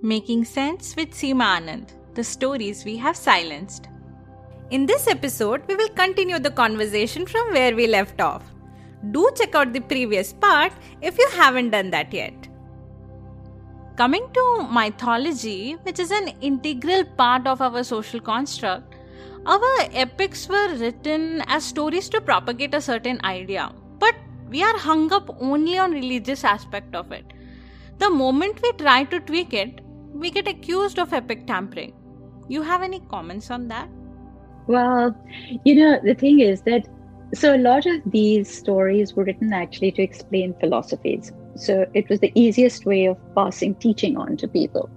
Making Sense with Seema Anand The Stories We Have Silenced. In this episode, we will continue the conversation from where we left off. Do check out the previous part if you haven't done that yet. Coming to mythology, which is an integral part of our social construct, our epics were written as stories to propagate a certain idea, but we are hung up only on religious aspect of it. The moment we try to tweak it, we get accused of epic tampering. You have any comments on that? Well, you know, the thing is that so a lot of these stories were written actually to explain philosophies. So it was the easiest way of passing teaching on to people.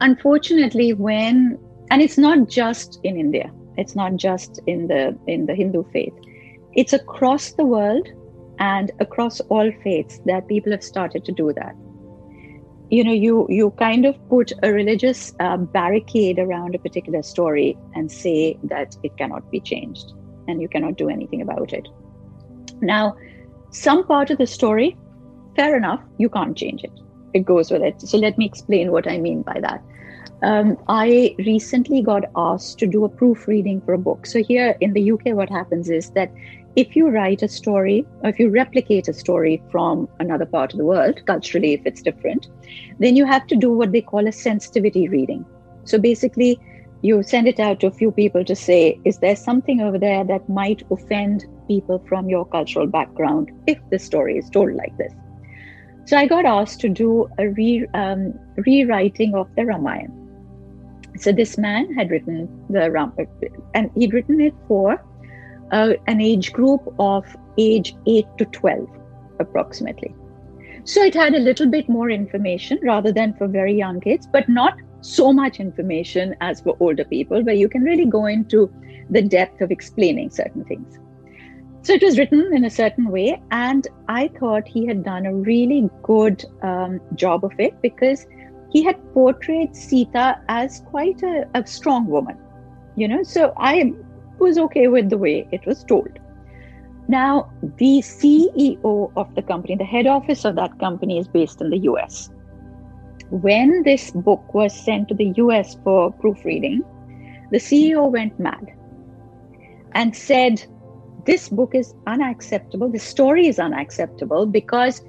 Unfortunately, when and it's not just in India, it's not just in the in the Hindu faith. It's across the world and across all faiths that people have started to do that you know you you kind of put a religious uh, barricade around a particular story and say that it cannot be changed and you cannot do anything about it. Now some part of the story fair enough you can't change it. It goes with it. So let me explain what i mean by that. Um, i recently got asked to do a proofreading for a book. So here in the uk what happens is that if you write a story or if you replicate a story from another part of the world, culturally, if it's different, then you have to do what they call a sensitivity reading. So basically, you send it out to a few people to say, is there something over there that might offend people from your cultural background if the story is told like this? So I got asked to do a re, um, rewriting of the Ramayana. So this man had written the Ram, and he'd written it for uh, an age group of age 8 to 12 approximately. So it had a little bit more information rather than for very young kids but not so much information as for older people where you can really go into the depth of explaining certain things. So it was written in a certain way and i thought he had done a really good um, job of it because he had portrayed sita as quite a, a strong woman you know? So i was okay with the way it was told. Now, the CEO of the company, the head office of that company is based in the US. When this book was sent to the US for proofreading, the CEO went mad and said, This book is unacceptable. The story is unacceptable because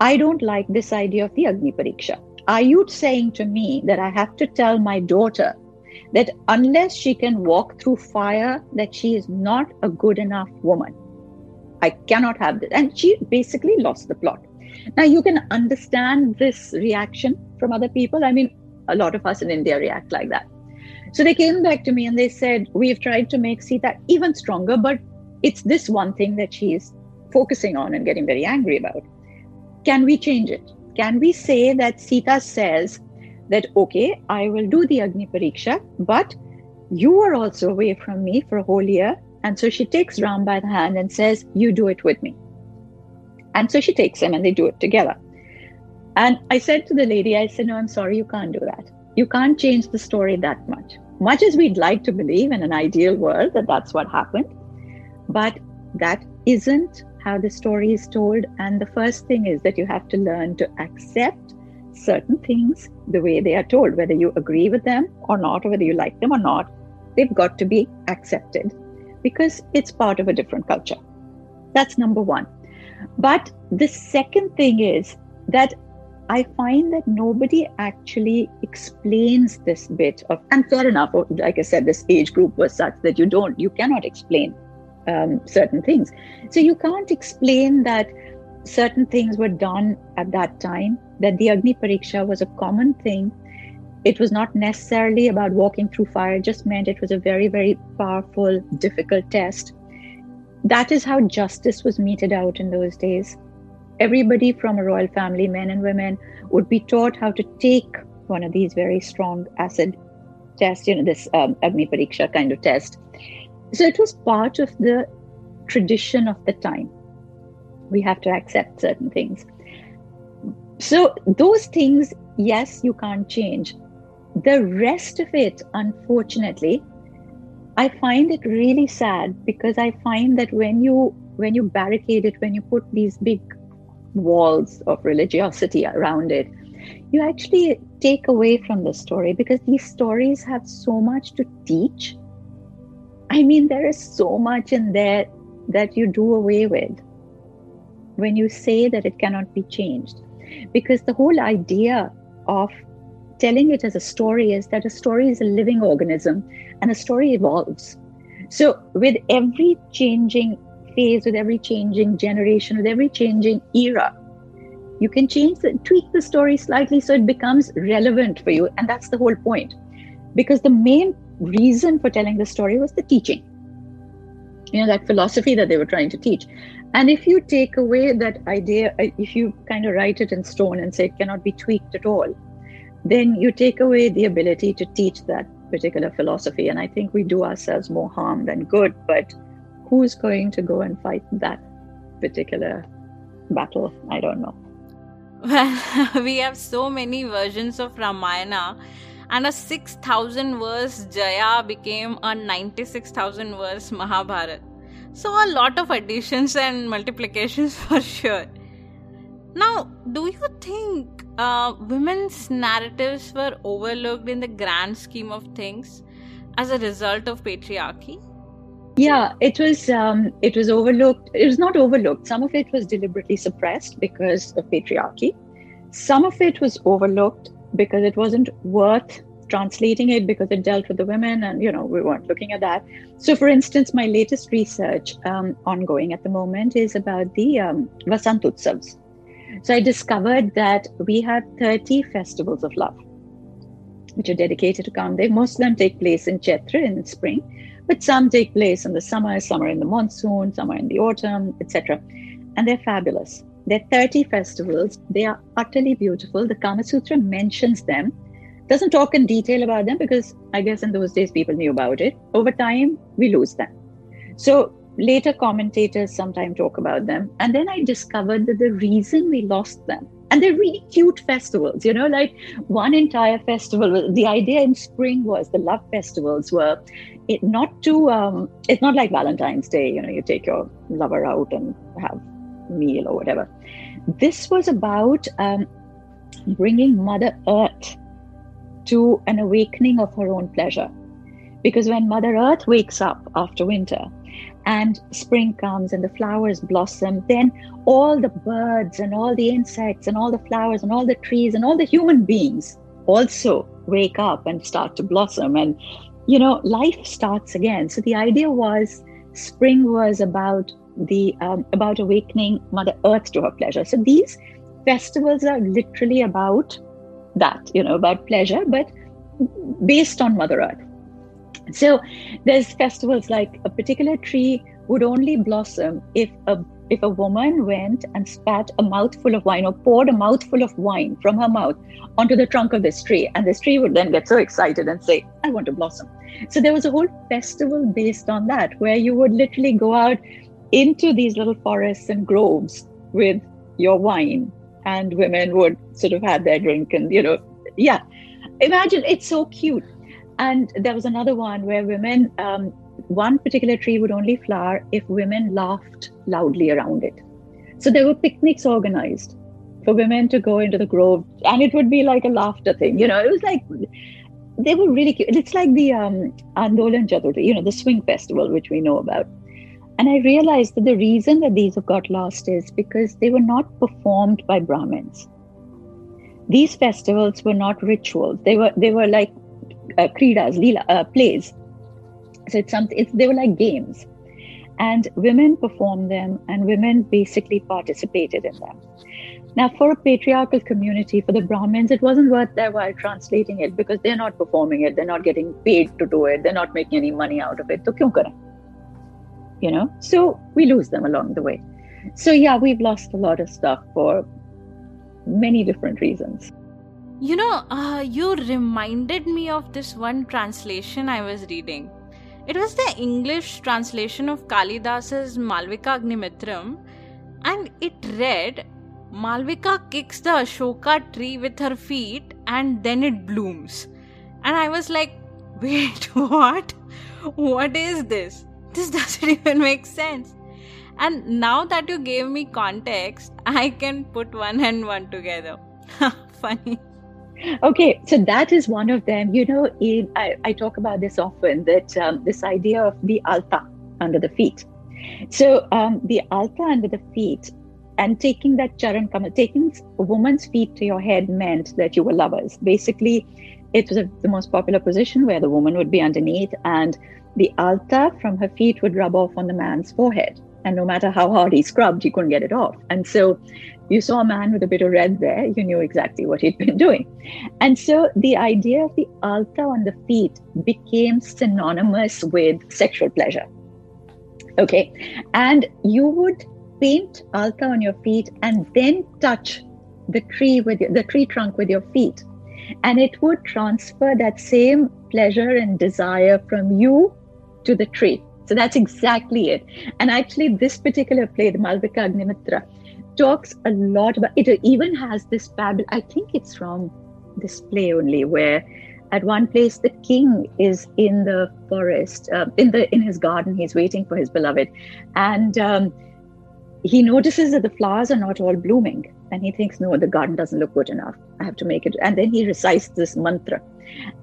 I don't like this idea of the Agni Pariksha. Are you saying to me that I have to tell my daughter that unless she can walk through fire, that she is not a good enough woman. I cannot have this. And she basically lost the plot. Now you can understand this reaction from other people. I mean, a lot of us in India react like that. So they came back to me and they said, We've tried to make Sita even stronger, but it's this one thing that she is focusing on and getting very angry about. Can we change it? Can we say that Sita says, that, okay, I will do the Agni Pariksha, but you are also away from me for a whole year. And so she takes Ram by the hand and says, You do it with me. And so she takes him and they do it together. And I said to the lady, I said, No, I'm sorry, you can't do that. You can't change the story that much. Much as we'd like to believe in an ideal world that that's what happened, but that isn't how the story is told. And the first thing is that you have to learn to accept certain things the way they are told, whether you agree with them or not, or whether you like them or not, they've got to be accepted because it's part of a different culture. That's number one. But the second thing is that I find that nobody actually explains this bit of, and fair enough, oh, like I said, this age group was such that you don't, you cannot explain um, certain things. So you can't explain that certain things were done at that time, that the Agni Pariksha was a common thing. It was not necessarily about walking through fire, it just meant it was a very, very powerful, difficult test. That is how justice was meted out in those days. Everybody from a royal family, men and women, would be taught how to take one of these very strong acid tests, you know, this um, Agni Pariksha kind of test. So it was part of the tradition of the time we have to accept certain things. So those things yes you can't change. The rest of it unfortunately i find it really sad because i find that when you when you barricade it when you put these big walls of religiosity around it you actually take away from the story because these stories have so much to teach. I mean there is so much in there that you do away with when you say that it cannot be changed. Because the whole idea of telling it as a story is that a story is a living organism and a story evolves. So, with every changing phase, with every changing generation, with every changing era, you can change the tweak the story slightly so it becomes relevant for you. And that's the whole point. Because the main reason for telling the story was the teaching you know that philosophy that they were trying to teach and if you take away that idea, uh, if you kind of write it in stone and say it cannot be tweaked at all, then you take away the ability to teach that particular philosophy. And I think we do ourselves more harm than good. But who's going to go and fight that particular battle? I don't know. Well, we have so many versions of Ramayana, and a 6,000 verse Jaya became a 96,000 verse Mahabharata. So, a lot of additions and multiplications for sure. Now, do you think uh, women's narratives were overlooked in the grand scheme of things as a result of patriarchy? Yeah, it was. Um, it was overlooked. It was not overlooked. Some of it was deliberately suppressed because of patriarchy. Some of it was overlooked because it wasn't worth translating it because it dealt with the women and you know we weren't looking at that so for instance my latest research um, ongoing at the moment is about the um, so i discovered that we have 30 festivals of love which are dedicated to Kamdev. Most of them take place in Chaitra in spring, but some take place in the summer, some are in the monsoon, some are in the autumn, etc. And they're fabulous. There are 30 festivals. They are utterly beautiful. The Kama Sutra mentions them doesn't talk in detail about them because I guess in those days people knew about it. Over time, we lose them. So later commentators sometimes talk about them. And then I discovered that the reason we lost them, and they're really cute festivals, you know, like one entire festival. The idea in spring was the love festivals were it not to, um, it's not like Valentine's Day, you know, you take your lover out and have meal or whatever. This was about um, bringing Mother Earth to an awakening of her own pleasure. Because when Mother Earth wakes up after winter and spring comes and the flowers blossom, then all the birds and all the insects and all the flowers and all the trees and all the human beings also wake up and start to blossom. And, you know, life starts again. So the idea was spring was about the um, about awakening mother earth to her pleasure so these festivals are literally about that, you know, about pleasure, but based on Mother Earth. So there's festivals like a particular tree would only blossom if a if a woman went and spat a mouthful of wine or poured a mouthful of wine from her mouth onto the trunk of this tree, and this tree would then get so excited and say, I want to blossom. So there was a whole festival based on that, where you would literally go out into these little forests and groves with your wine. And women would sort of have their drink and you know yeah. Imagine it's so cute. And there was another one where women um, one particular tree would only flower if women laughed loudly around it. So there were picnics organized for women to go into the grove and it would be like a laughter thing you know. It was like they were really cute. It's like the um, andolan chaturthi you know the swing festival which we know about and I realized that the reason that these have got lost is because they were not performed by Brahmins. these festivals were not rituals. They were they were like uh, kridas, lila, uh, plays. So it's something. It's, they were like games, and women performed them, and women basically participated in them. Now, for a patriarchal community, for the Brahmins, it wasn't worth their while translating it because they're not performing it, they're not getting paid to do it, they're not making any money out of it. So, kyun kare? You know, so we lose them along the way. So, yeah, we've lost a lot of stuff for many different reasons. You know, uh, you reminded me of this one translation I was reading. It was the English translation of Kalidas's Malvika Agnimitram, and it read Malvika kicks the Ashoka tree with her feet and then it blooms. And I was like, wait, what? What is this? This doesn't even make sense. And now that you gave me context, I can put one and one together. Funny. Okay, so that is one of them. You know, I, I talk about this often that um, this idea of the alta under the feet. So um, the alta under the feet and taking that charan kamal, taking a woman's feet to your head meant that you were lovers. Basically, it was a, the most popular position where the woman would be underneath and the alta from her feet would rub off on the man's forehead. And no matter how hard he scrubbed, he couldn't get it off. And so you saw a man with a bit of red there, you knew exactly what he'd been doing. And so the idea of the alta on the feet became synonymous with sexual pleasure. Okay. And you would paint alta on your feet and then touch the tree with the tree trunk with your feet and it would transfer that same pleasure and desire from you to the tree. So that's exactly it. And actually this particular play the malvika agnimitra talks a lot about it even has this fabulous i think it's from this play only where at one place the king is in the forest uh, in the in his garden. He's waiting for his beloved. And um, he notices that the flowers are not all blooming. And he thinks no the garden doesn't look good enough. I have to make it. And then he recites this mantra.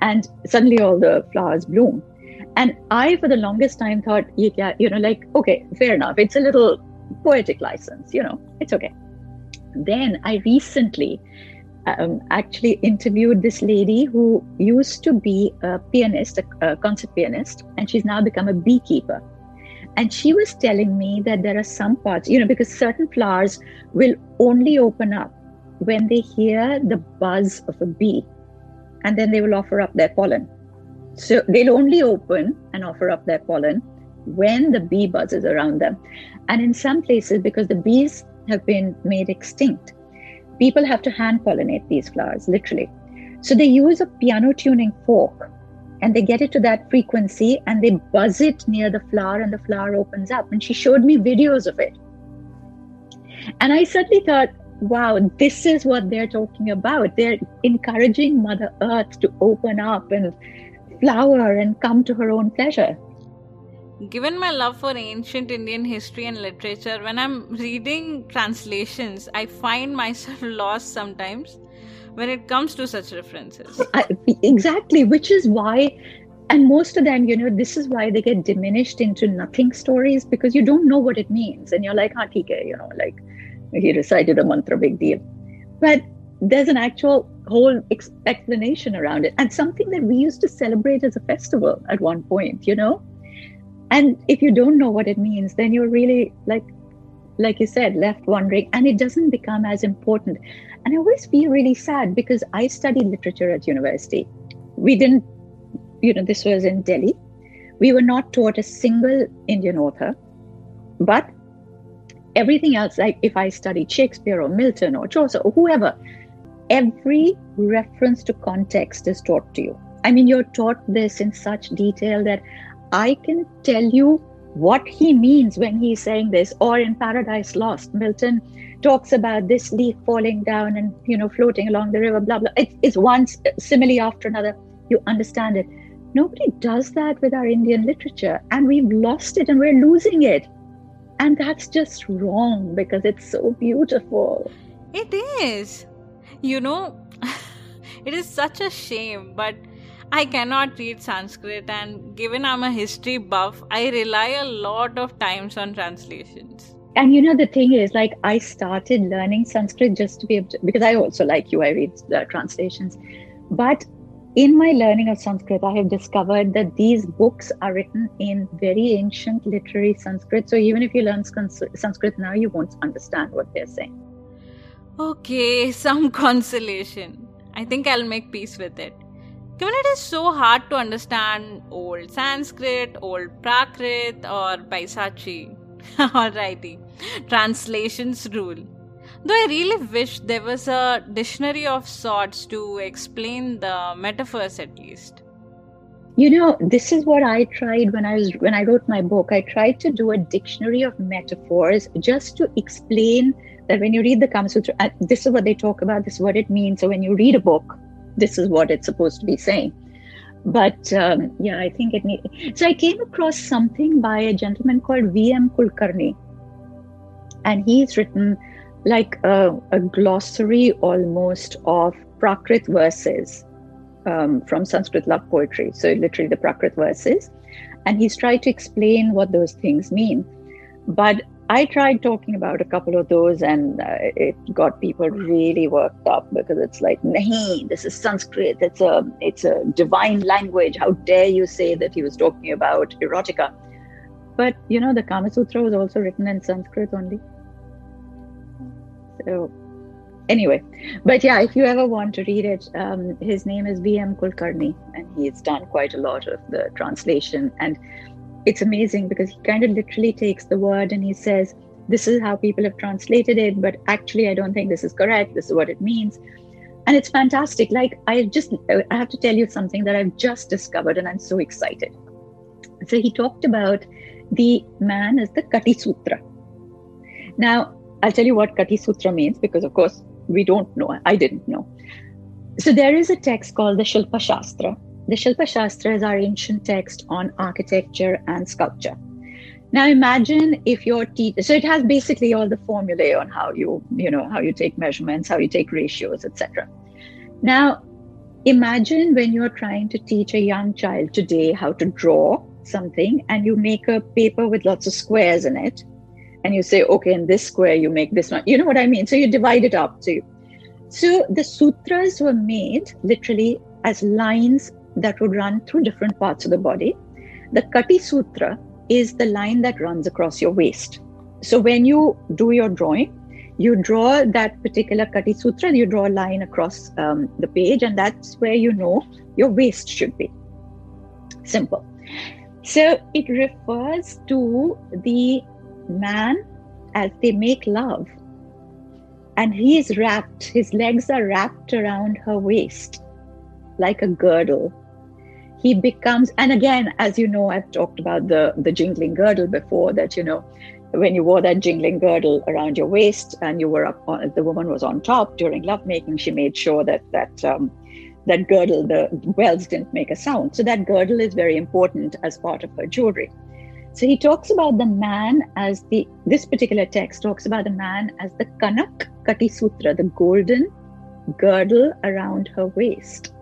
And suddenly all the flowers bloom and i for the longest time thought yeah, you know like okay fair enough. It's a little poetic license you know it's okay. Then i recently um, actually interviewed this lady who used to be a pianist a, a concert pianist and she's now become a beekeeper. And she was telling me that there are some parts, you know, because certain flowers will only open up when they hear the buzz of a bee and then they will offer up their pollen. So they'll only open and offer up their pollen when the bee buzzes around them. And in some places, because the bees have been made extinct, people have to hand pollinate these flowers, literally. So they use a piano tuning fork and they get it to that frequency and they buzz it near the flower and the flower opens up and she showed me videos of it and i suddenly thought wow this is what they're talking about they're encouraging mother earth to open up and flower and come to her own pleasure Given my love for ancient Indian history and literature, when I'm reading translations, I find myself lost sometimes when it comes to such references. I, exactly, which is why, and most of them, you know, this is why they get diminished into nothing stories because you don't know what it means. And you're like, ah, hai, you know, like he recited a mantra, big deal. But there's an actual whole explanation around it and something that we used to celebrate as a festival at one point, you know? And if you don't know what it means, then you're really like, like you said, left wondering, and it doesn't become as important. And I always feel really sad because I studied literature at university. We didn't, you know, this was in Delhi. We were not taught a single Indian author, but everything else, like if I studied Shakespeare or Milton or Chaucer or whoever, every reference to context is taught to you. I mean, you're taught this in such detail that I can tell you what he means when he's saying this. Or in Paradise Lost, Milton talks about this leaf falling down and you know floating along the river blah blah. It, it's one simile after another. You understand it. Nobody does that with our indian literature and we've lost it and we're losing it. And that's just wrong because it's so beautiful. It is you know it is such a shame but I cannot read Sanskrit, and given I'm a history buff, I rely a lot of times on translations. and you know the thing is like i started learning sanskrit just to be able to because i also like you i read the translations. But in my learning of sanskrit i have discovered that these books are written in very ancient literary sanskrit. So even if you learn sanskrit now you won't understand what they're saying okay some consolation i think i'll make peace with it given it is so hard to understand old sanskrit old prakrit or Paishachi Alrighty. Translations rule. Though I really wish there was a dictionary of sorts to explain the metaphors at least. You know, this is what I tried when I was when I wrote my book. I tried to do a dictionary of metaphors just to explain that when you read the Kama Sutra, this is what they talk about, this is what it means. So when you read a book, this is what it's supposed to be saying but um, yeah, I think it need. So I came across something by a gentleman called V.M. Kulkarni, and he's written like a, a glossary almost of Prakrit verses um, from Sanskrit love poetry. So literally the Prakrit verses, and he's tried to explain what those things mean. But I tried talking about a couple of those and uh, it got people really worked up because it's like, nahi, this is Sanskrit. It's a, it's a divine language. How dare you say that he was talking about erotica? But, you know, the Kama Sutra was also written in Sanskrit only. So, anyway, but yeah, if you ever want to read it, um, his name is V.M. Kulkarni and he's done quite a lot of the translation. And it's amazing because he kind of literally takes the word and he says, This is how people have translated it, but actually, I don't think this is correct. This is what it means. And it's fantastic. Like, I just, I have to tell you something that I've just discovered and I'm so excited. So, he talked about the man as the Kati Sutra. Now, I'll tell you what Kati Sutra means because, of course, we don't know. I didn't know. So, there is a text called the Shilpa Shastra, the Shilpa Shastra is our ancient text on architecture and sculpture. Now imagine if your teeth so it has basically all the formulae on how you, you know, how you take measurements, how you take ratios, etc. Now imagine when you're trying to teach a young child today how to draw something and you make a paper with lots of squares in it and you say okay in this square you make this one you know what i mean so you divide it up so you, so the sutras were made literally as lines that would run through different parts of the body. The Kati Sutra is the line that runs across your waist. So when you do your drawing, you draw that particular Kati Sutra, you draw a line across um, the page, and that's where you know your waist should be. Simple. So it refers to the man as they make love. And he is wrapped, his legs are wrapped around her waist like a girdle he becomes and again as you know i've talked about the the jingling girdle before that you know when you wore that jingling girdle around your waist and you were up on the woman was on top during lovemaking she made sure that that um, that girdle the bells didn't make a sound. So that girdle is very important as part of her jewelry. So he talks about the man as the this particular text talks about the man as the kanak kati sutra the golden girdle around her waist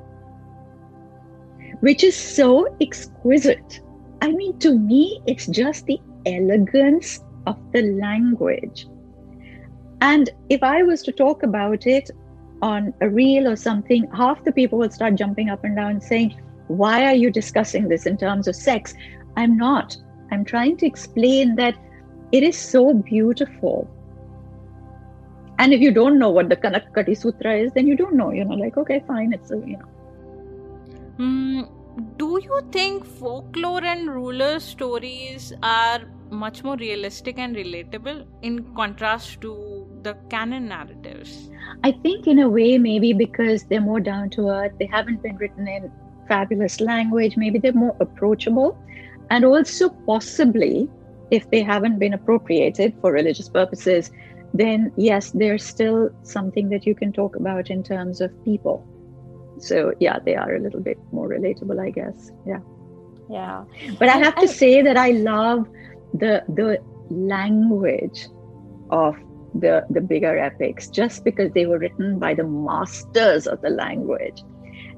which is so exquisite. I mean, to me, it's just the elegance of the language. And if I was to talk about it on a reel or something, half the people will start jumping up and down saying, Why are you discussing this in terms of sex? I'm not. I'm trying to explain that it is so beautiful. And if you don't know what the Kanakati Sutra is, then you don't know. You know, like, okay, fine, it's a, you know, Mm, do you think folklore and ruler stories are much more realistic and relatable in contrast to the canon narratives? I think, in a way, maybe because they're more down to earth, they haven't been written in fabulous language, maybe they're more approachable. And also, possibly, if they haven't been appropriated for religious purposes, then yes, there's still something that you can talk about in terms of people so yeah they are a little bit more relatable i guess yeah yeah but i have to say that i love the the language of the the bigger epics just because they were written by the masters of the language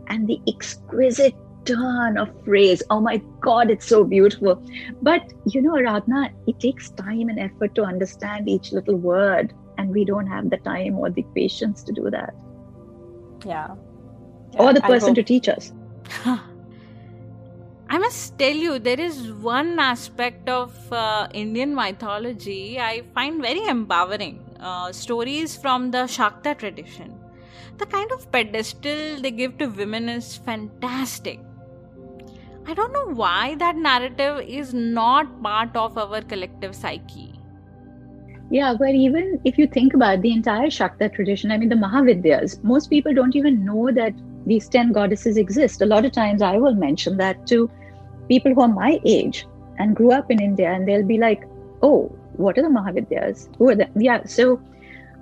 and the exquisite turn of phrase. Oh my God, it's so beautiful. But you know, Aradhna, it takes time and effort to understand each little word, and we don't have the time or the patience to do that. Yeah. Yeah or the person to teach us. I must tell you, there is one aspect of uh, Indian mythology I find very empowering. Uh, stories from the Shakta tradition. The kind of pedestal they give to women is fantastic. I don't know why that narrative is not part of our collective psyche. Yeah, but even if you think about the entire Shakta tradition, I mean, the Mahavidyas, most people don't even know that these 10 goddesses exist. A lot of times I will mention that to people who are my age and grew up in India, and they'll be like, oh, what are the Mahavidyas? Who are them? Yeah, so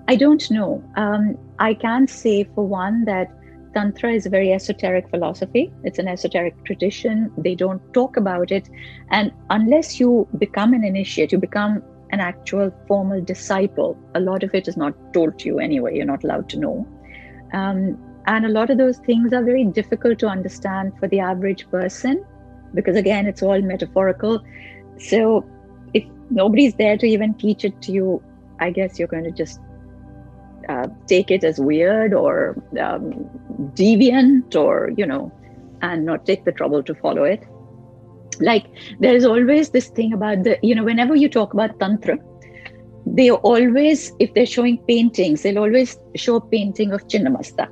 I don't know. Um, I can say, for one, that Tantra is a very esoteric philosophy. It's an esoteric tradition. They don't talk about it. And unless you become an initiate, you become an actual formal disciple, a lot of it is not told to you anyway. You're not allowed to know. Um, and a lot of those things are very difficult to understand for the average person because, again, it's all metaphorical. So if nobody's there to even teach it to you, I guess you're going to just uh, take it as weird or um, deviant or, you know, and not take the trouble to follow it. Like there is always this thing about the, you know, whenever you talk about Tantra, they always, if they're showing paintings, they'll always show a painting of Chinnamasta.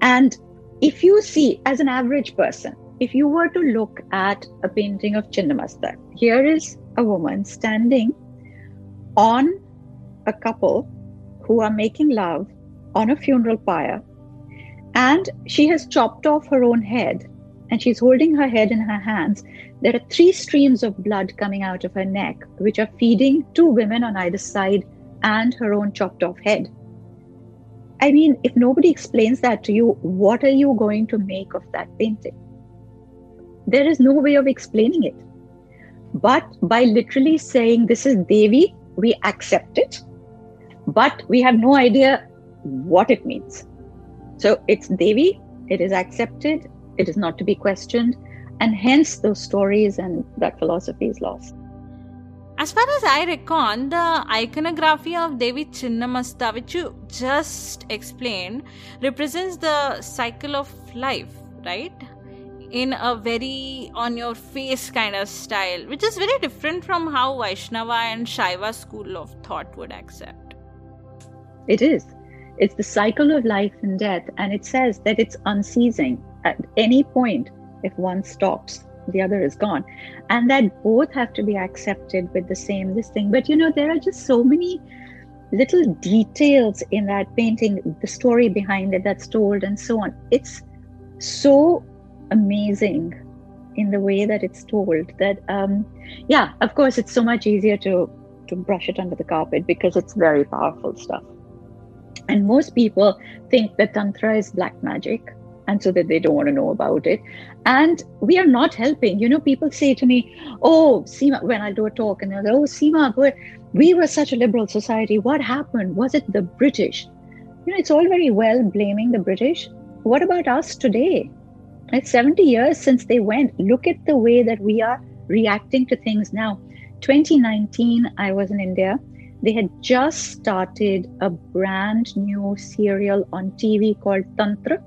And if you see, as an average person, if you were to look at a painting of Chinnamasta, here is a woman standing on a couple who are making love on a funeral pyre. And she has chopped off her own head and she's holding her head in her hands. There are three streams of blood coming out of her neck, which are feeding two women on either side and her own chopped off head. I mean, if nobody explains that to you, what are you going to make of that painting? There is no way of explaining it. But by literally saying this is Devi, we accept it but we have no idea what it means. So it's Devi, it is accepted, it is not to be questioned, and hence those stories and that philosophy is lost. As far as I reckon, the iconography of Devi Chinnamasta, which you just explained, represents the cycle of life, right? In a very on your face kind of style, which is very different from how Vaishnava and Shaiva school of thought would accept. It is. It's the cycle of life and death, and it says that it's unceasing. At any point, if one stops, the other is gone. And that both have to be accepted with the same this thing. But you know, there are just so many little details in that painting, the story behind it that's told, and so on. It's so amazing in the way that it's told that um yeah of course it's so much easier to to brush it under the carpet because it's very powerful stuff and most people think that Tantra is black magic and so that they don't want to know about it. And we are not helping. You know, people say to me, Oh, Seema, when I do a talk, and they're like, Oh, Seema, we were such a liberal society. What happened? Was it the British? You know, it's all very well blaming the British. What about us today? It's 70 years since they went. Look at the way that we are reacting to things now. 2019, I was in India they had just started a brand new serial on TV called Tantra,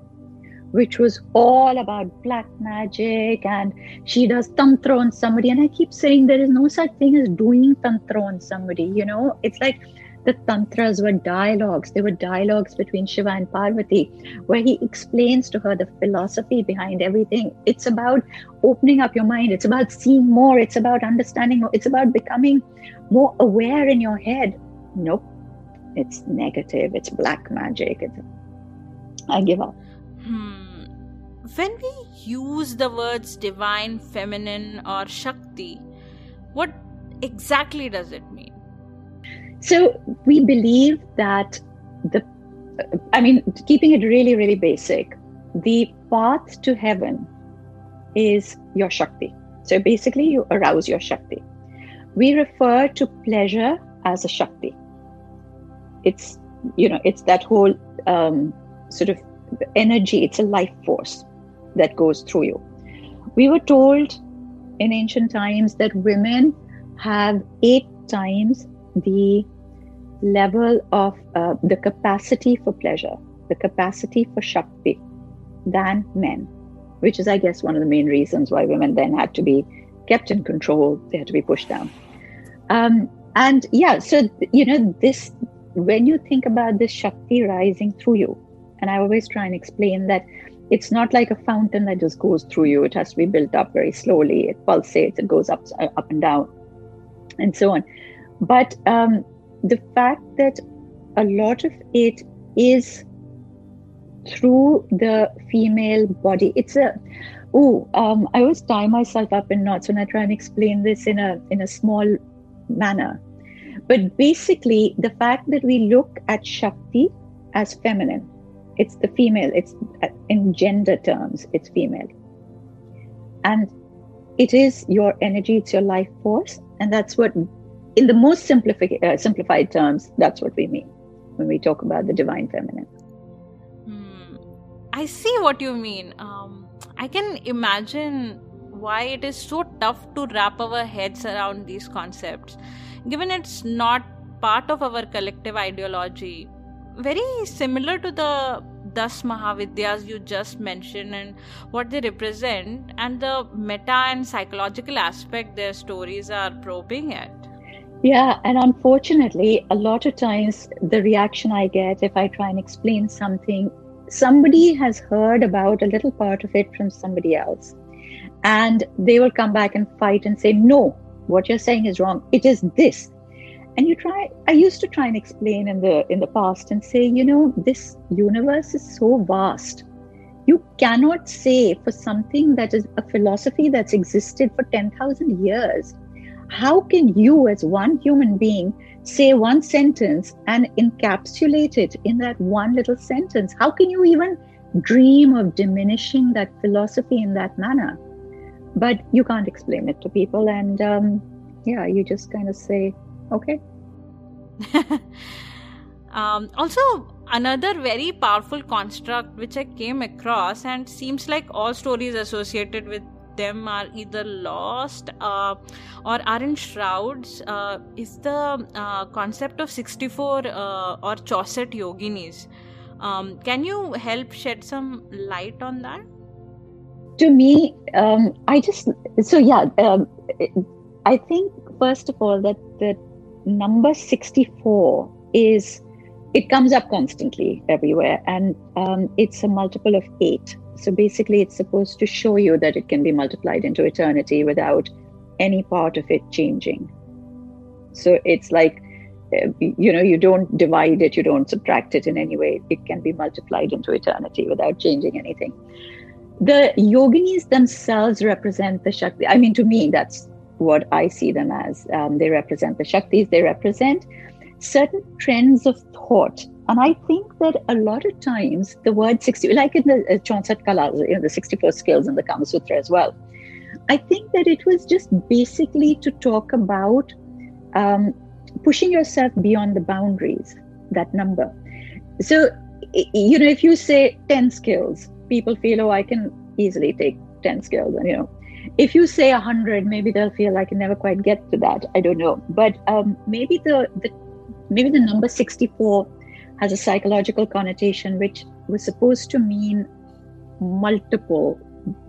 which was all about black magic and she does Tantra on somebody. And I keep saying there is no such thing as doing Tantra on somebody, you know? It's like the tantras were dialogues. They were dialogues between Shiva and Parvati, where he explains to her the philosophy behind everything. It's about opening up your mind. It's about seeing more. It's about understanding more. It's about becoming more aware in your head. Nope. It's negative. It's black magic. It's, I give up. When we use the words divine, feminine, or Shakti, what exactly does it mean? So we believe that the, I mean, keeping it really, really basic, the path to heaven is your Shakti. So basically, you arouse your Shakti. We refer to pleasure as a Shakti. It's, you know, it's that whole um, sort of energy, it's a life force. That goes through you. We were told in ancient times that women have eight times the level of uh, the capacity for pleasure, the capacity for Shakti than men, which is, I guess, one of the main reasons why women then had to be kept in control, they had to be pushed down. Um, and yeah, so, you know, this, when you think about this Shakti rising through you, and I always try and explain that it's not like a fountain that just goes through you. It has to be built up very slowly. It pulsates, it goes up, up and down, and so on. But um, the fact that a lot of it is through the female body, it's a oh, um, I always tie myself up in knots when I try and explain this in a in a small manner. But basically, the fact that we look at Shakti as feminine it's the female it's uh, in gender terms it's female. And it is your energy it's your life force and that's what in the most simplified, uh, simplified terms that's what we mean when we talk about the divine feminine. Hmm. i see what you mean. Um, i can imagine why it is so tough to wrap our heads around these concepts given it's not part of our collective ideology very similar to the Das Mahavidyas you just mentioned and what they represent, and the meta and psychological aspect their stories are probing at. Yeah, and unfortunately, a lot of times the reaction I get if I try and explain something, somebody has heard about a little part of it from somebody else. And they will come back and fight and say, No, what you're saying is wrong. It is this and you try i used to try and explain in the in the past and say you know this universe is so vast. You cannot say for something that is a philosophy that's existed for 10000 years how can you as one human being say one sentence and encapsulate it in that one little sentence? How can you even dream of diminishing that philosophy in that manner? But you can't explain it to people. And um, yeah you just kind of say okay um, also another very powerful construct which i came across and seems like all stories associated with them are either lost uh, or are in shrouds uh, is the uh, concept of 64 uh, or Chauset yoginis. Um, can you help shed some light on that? To me, um, I just so yeah. Um, I think first of all that that number 64 is it comes up constantly everywhere and um, it's a multiple of eight. So basically it's supposed to show you that it can be multiplied into eternity without any part of it changing. So it's like uh, you know you don't divide it you don't subtract it in any way. It can be multiplied into eternity without changing anything. The yoginis themselves represent the shakti. I mean to me that's what I see them as. Um, they represent the Shaktis, they represent certain trends of thought. And I think that a lot of times the word 60, like in the uh, Kalas, you know, the 64 skills in the Kama Sutra as well, I think that it was just basically to talk about um, pushing yourself beyond the boundaries, that number. So, you know, if you say 10 skills, people feel, oh, I can easily take 10 skills. And, you know, if you say 100 maybe they'll feel i can never quite get to that. I don't know. But um, maybe the, the maybe the number 64 has a psychological connotation which was supposed to mean multiple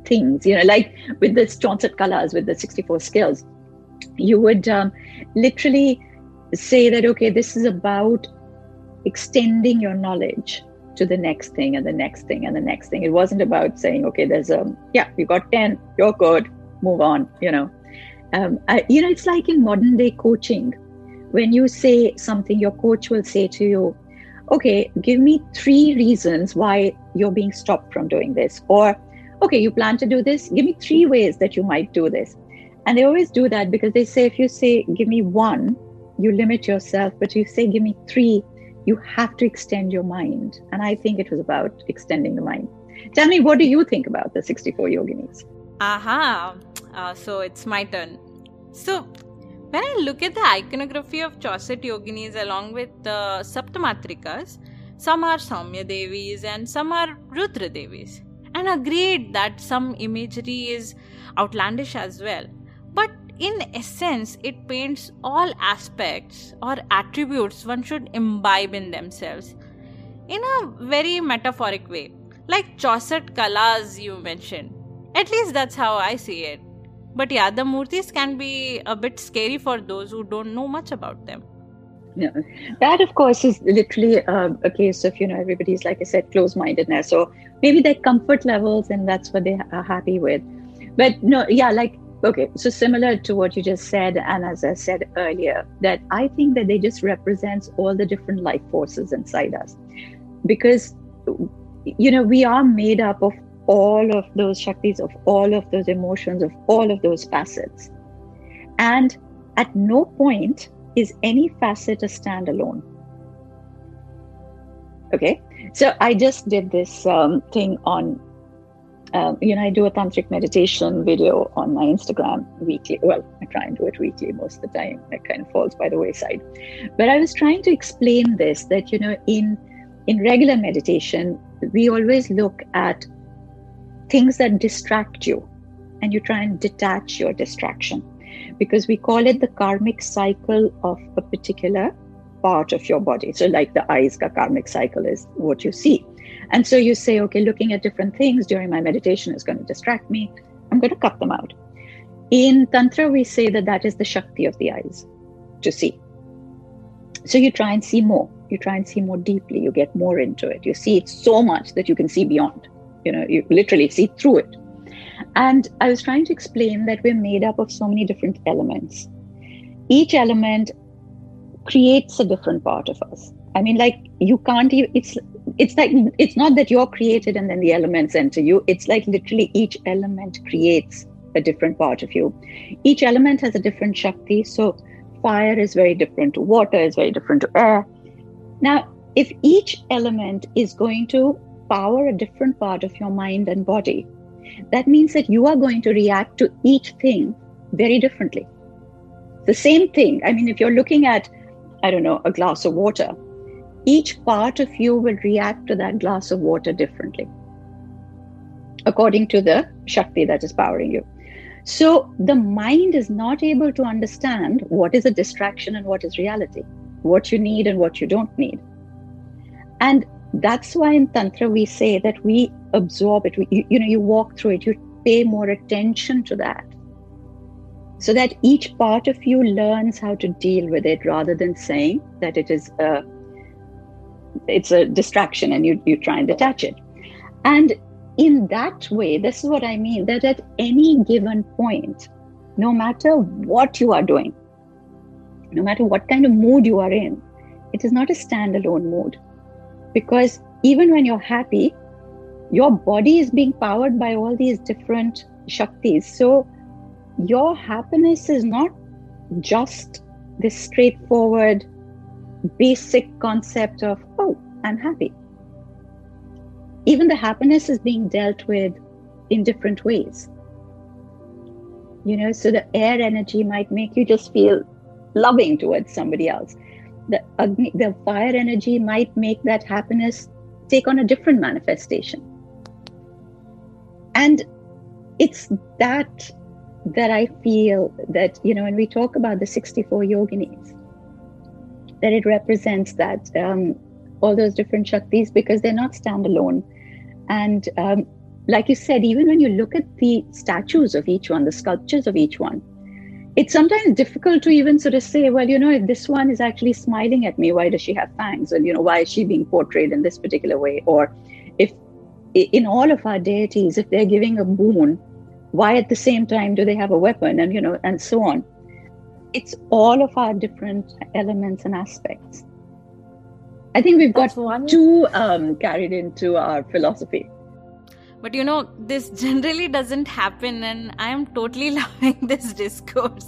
things. You know like with the Chaunsat Kalas with the 64 skills you would um, literally say that okay this is about extending your knowledge to the next thing and the next thing and the next thing. It wasn't about saying, okay, there's a, yeah, you got 10, you're good, move on, you know. Um, I, you know, it's like in modern day coaching. When you say something, your coach will say to you, okay, give me three reasons why you're being stopped from doing this. Or, okay, you plan to do this, give me three ways that you might do this. And they always do that because they say, if you say, give me one, you limit yourself. But you say, give me three, you have to extend your mind. And I think it was about extending the mind. Tell me, what do you think about the 64 yoginis? Aha, uh, so it's my turn. So, when I look at the iconography of Chauset yoginis along with the Saptamatrikas, some are Saumya Devis and some are Rudra Devis. and agreed that some imagery is outlandish as well. But in essence, it paints all aspects or attributes one should imbibe in themselves in a very metaphoric way, like Chauset Kalas you mentioned. At least that's how I see it. But yeah, the Murtis can be a bit scary for those who don't know much about them. Yeah. That, of course, is literally uh, a case of, you know, everybody's, like I said, close mindedness. So maybe their comfort levels and that's what they are happy with. But no, yeah, like, okay, so similar to what you just said, and as I said earlier, that I think that they just represents all the different life forces inside us. Because, you know, we are made up of all of those Shaktis, of all of those emotions, of all of those facets. And at no point is any facet a standalone. Okay, so I just did this um, thing on, um, you know, I do a tantric meditation video on my Instagram weekly. Well, I try and do it weekly most of the time. It kind of falls by the wayside. But I was trying to explain this that you know, in in regular meditation, we always look at things that distract you, and you try and detach your distraction because we call it the karmic cycle of a particular part of your body. So, like the eyes, the karmic cycle is what you see. And so you say, okay, looking at different things during my meditation is going to distract me. I'm going to cut them out. In Tantra, we say that that is the Shakti of the eyes to see. So you try and see more. You try and see more deeply. You get more into it. You see it so much that you can see beyond. You know, you literally see through it. And I was trying to explain that we're made up of so many different elements. Each element creates a different part of us. I mean, like you can't even, it's, it's like, it's not that you're created and then the elements enter you. It's like literally each element creates a different part of you. Each element has a different Shakti. So fire is very different to water, is very different to air. Now, if each element is going to power a different part of your mind and body, that means that you are going to react to each thing very differently. The same thing, I mean, if you're looking at, I don't know, a glass of water, each part of you will react to that glass of water differently according to the Shakti that is powering you. So the mind is not able to understand what is a distraction and what is reality, what you need and what you don't need. And that's why in tantra we say that we absorb it we, you, you know you walk through it you pay more attention to that so that each part of you learns how to deal with it rather than saying that it is a it's a distraction and you you try and detach it and in that way this is what i mean that at any given point no matter what you are doing no matter what kind of mood you are in it is not a standalone mood because even when you're happy, your body is being powered by all these different Shaktis. So your happiness is not just this straightforward, basic concept of, oh, I'm happy. Even the happiness is being dealt with in different ways. You know, so the air energy might make you just feel loving towards somebody else the Agni, the fire energy might make that happiness take on a different manifestation. And it's that that I feel that, you know, when we talk about the 64 yoginis, that it represents that um, all those different Shaktis because they're not standalone. And um, like you said, even when you look at the statues of each one, the sculptures of each one, it's sometimes difficult to even sort of say, well, you know, if this one is actually smiling at me, why does she have fangs? And, you know, why is she being portrayed in this particular way? Or if in all of our deities, if they're giving a boon, why at the same time do they have a weapon? And, you know, and so on. It's all of our different elements and aspects. I think we've got one. too um, carried into our philosophy. But you know, this generally doesn't happen, and I am totally loving this discourse.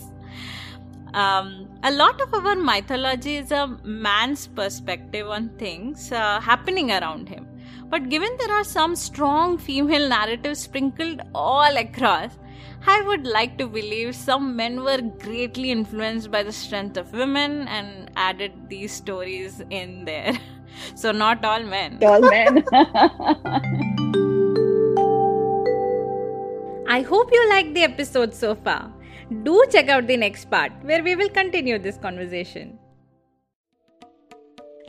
Um, a lot of our mythology is a man's perspective on things uh, happening around him. But given there are some strong female narratives sprinkled all across, I would like to believe some men were greatly influenced by the strength of women and added these stories in there. so, not all men. All men. I hope you liked the episode so far. Do check out the next part where we will continue this conversation.